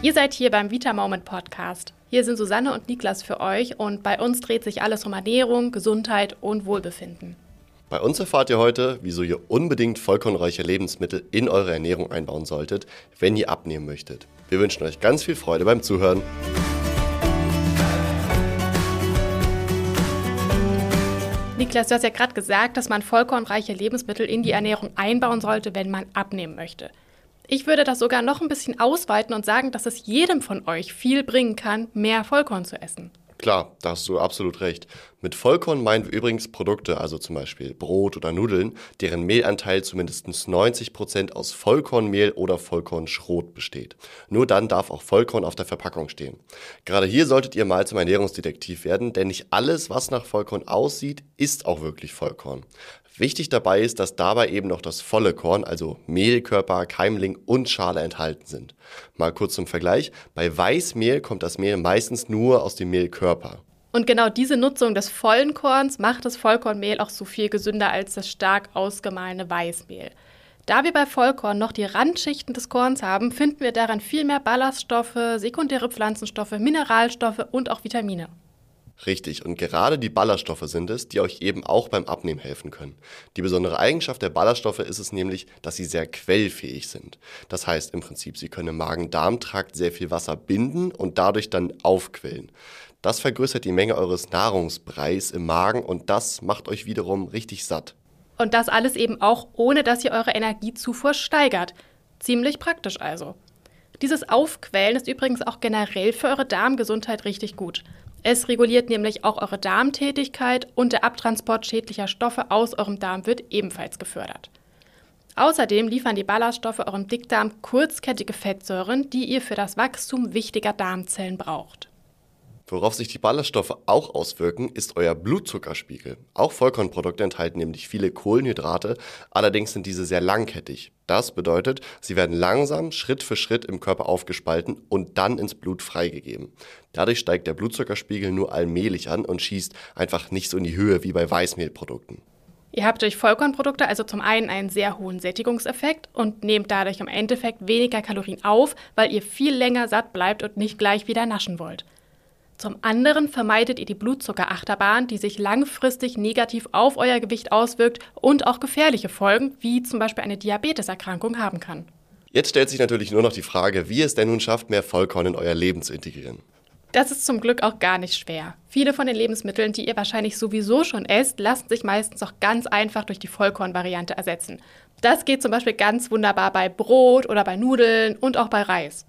Ihr seid hier beim Vita Moment Podcast. Hier sind Susanne und Niklas für euch und bei uns dreht sich alles um Ernährung, Gesundheit und Wohlbefinden. Bei uns erfahrt ihr heute, wieso ihr unbedingt vollkornreiche Lebensmittel in eure Ernährung einbauen solltet, wenn ihr abnehmen möchtet. Wir wünschen euch ganz viel Freude beim Zuhören. Niklas, du hast ja gerade gesagt, dass man vollkornreiche Lebensmittel in die Ernährung einbauen sollte, wenn man abnehmen möchte. Ich würde das sogar noch ein bisschen ausweiten und sagen, dass es jedem von euch viel bringen kann, mehr Vollkorn zu essen. Klar, da hast du absolut recht. Mit Vollkorn meinen wir übrigens Produkte, also zum Beispiel Brot oder Nudeln, deren Mehlanteil zumindest 90% aus Vollkornmehl oder Vollkornschrot besteht. Nur dann darf auch Vollkorn auf der Verpackung stehen. Gerade hier solltet ihr mal zum Ernährungsdetektiv werden, denn nicht alles, was nach Vollkorn aussieht, ist auch wirklich Vollkorn. Wichtig dabei ist, dass dabei eben noch das volle Korn, also Mehlkörper, Keimling und Schale enthalten sind. Mal kurz zum Vergleich. Bei Weißmehl kommt das Mehl meistens nur aus dem Mehlkörper. Und genau diese Nutzung des vollen Korns macht das Vollkornmehl auch so viel gesünder als das stark ausgemahlene Weißmehl. Da wir bei Vollkorn noch die Randschichten des Korns haben, finden wir daran viel mehr Ballaststoffe, sekundäre Pflanzenstoffe, Mineralstoffe und auch Vitamine. Richtig, und gerade die Ballaststoffe sind es, die euch eben auch beim Abnehmen helfen können. Die besondere Eigenschaft der Ballaststoffe ist es nämlich, dass sie sehr quellfähig sind. Das heißt im Prinzip, sie können im Magen-Darm-Trakt sehr viel Wasser binden und dadurch dann aufquellen. Das vergrößert die Menge eures Nahrungsbreis im Magen und das macht euch wiederum richtig satt. Und das alles eben auch ohne, dass ihr eure Energiezufuhr steigert. Ziemlich praktisch also. Dieses Aufquellen ist übrigens auch generell für eure Darmgesundheit richtig gut. Es reguliert nämlich auch eure Darmtätigkeit und der Abtransport schädlicher Stoffe aus eurem Darm wird ebenfalls gefördert. Außerdem liefern die Ballaststoffe eurem Dickdarm kurzkettige Fettsäuren, die ihr für das Wachstum wichtiger Darmzellen braucht. Worauf sich die Ballaststoffe auch auswirken, ist euer Blutzuckerspiegel. Auch Vollkornprodukte enthalten nämlich viele Kohlenhydrate, allerdings sind diese sehr langkettig. Das bedeutet, sie werden langsam Schritt für Schritt im Körper aufgespalten und dann ins Blut freigegeben. Dadurch steigt der Blutzuckerspiegel nur allmählich an und schießt einfach nicht so in die Höhe wie bei Weißmehlprodukten. Ihr habt durch Vollkornprodukte also zum einen einen sehr hohen Sättigungseffekt und nehmt dadurch im Endeffekt weniger Kalorien auf, weil ihr viel länger satt bleibt und nicht gleich wieder naschen wollt. Zum anderen vermeidet ihr die Blutzuckerachterbahn, die sich langfristig negativ auf euer Gewicht auswirkt und auch gefährliche Folgen, wie zum Beispiel eine Diabeteserkrankung, haben kann. Jetzt stellt sich natürlich nur noch die Frage, wie es denn nun schafft, mehr Vollkorn in euer Leben zu integrieren. Das ist zum Glück auch gar nicht schwer. Viele von den Lebensmitteln, die ihr wahrscheinlich sowieso schon esst, lassen sich meistens auch ganz einfach durch die Vollkornvariante ersetzen. Das geht zum Beispiel ganz wunderbar bei Brot oder bei Nudeln und auch bei Reis.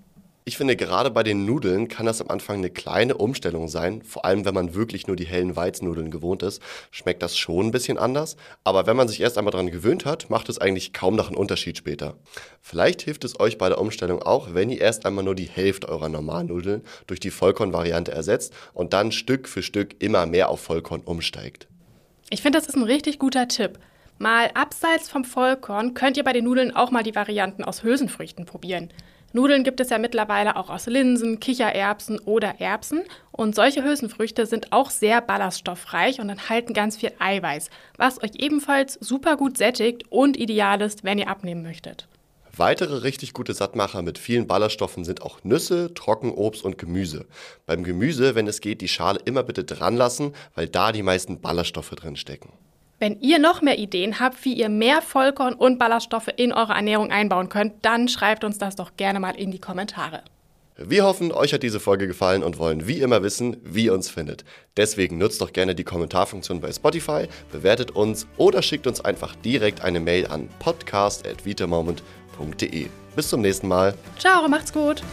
Ich finde, gerade bei den Nudeln kann das am Anfang eine kleine Umstellung sein. Vor allem, wenn man wirklich nur die hellen Weizennudeln gewohnt ist, schmeckt das schon ein bisschen anders. Aber wenn man sich erst einmal daran gewöhnt hat, macht es eigentlich kaum noch einen Unterschied später. Vielleicht hilft es euch bei der Umstellung auch, wenn ihr erst einmal nur die Hälfte eurer normalen Nudeln durch die Vollkornvariante ersetzt und dann Stück für Stück immer mehr auf Vollkorn umsteigt. Ich finde, das ist ein richtig guter Tipp. Mal abseits vom Vollkorn könnt ihr bei den Nudeln auch mal die Varianten aus Hülsenfrüchten probieren. Nudeln gibt es ja mittlerweile auch aus Linsen, Kichererbsen oder Erbsen. Und solche Hülsenfrüchte sind auch sehr ballaststoffreich und enthalten ganz viel Eiweiß, was euch ebenfalls super gut sättigt und ideal ist, wenn ihr abnehmen möchtet. Weitere richtig gute Sattmacher mit vielen Ballaststoffen sind auch Nüsse, Trockenobst und Gemüse. Beim Gemüse, wenn es geht, die Schale immer bitte dran lassen, weil da die meisten Ballaststoffe drin stecken. Wenn ihr noch mehr Ideen habt, wie ihr mehr Vollkorn und Ballaststoffe in eure Ernährung einbauen könnt, dann schreibt uns das doch gerne mal in die Kommentare. Wir hoffen, euch hat diese Folge gefallen und wollen wie immer wissen, wie ihr uns findet. Deswegen nutzt doch gerne die Kommentarfunktion bei Spotify, bewertet uns oder schickt uns einfach direkt eine Mail an podcast.vitamoment.de. Bis zum nächsten Mal. Ciao, macht's gut.